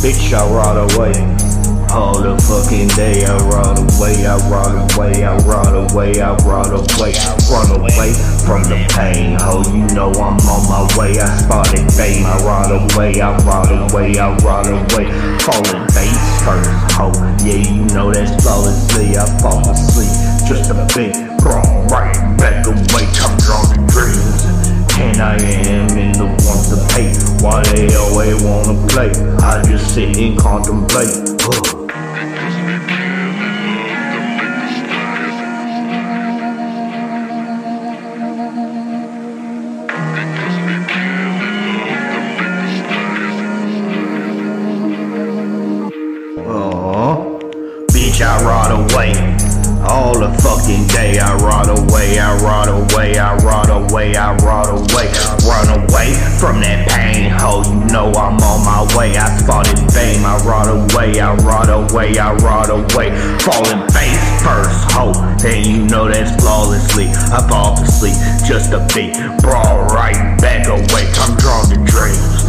bitch, I ride away. All the fucking day I run away, I run away, I run away, I run away, run away from the pain. Oh, you know I'm on my way. I spotted fame, I run away, I run away, I run away. Falling face first, oh yeah, you know that's flawlessly. I fall asleep, just a bit, wrong, right Always wanna play? I just sit and contemplate. Bitch, I ride away. All the fucking day, I ride away, I ride away, I ride away, I ride away, run away from that pain. Know I'm on my way. I spotted fame, I ride away, I ride away, I ride away, falling face first. Oh, and you know that's flawlessly. I fall asleep, just a beat, brawl right back away. Come draw the dreams.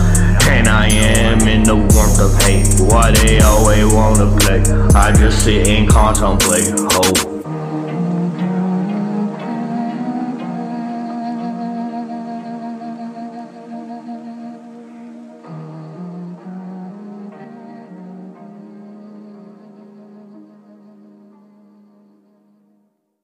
And I am in the warmth of hate. Why they always wanna play? I just sit and contemplate. Oh.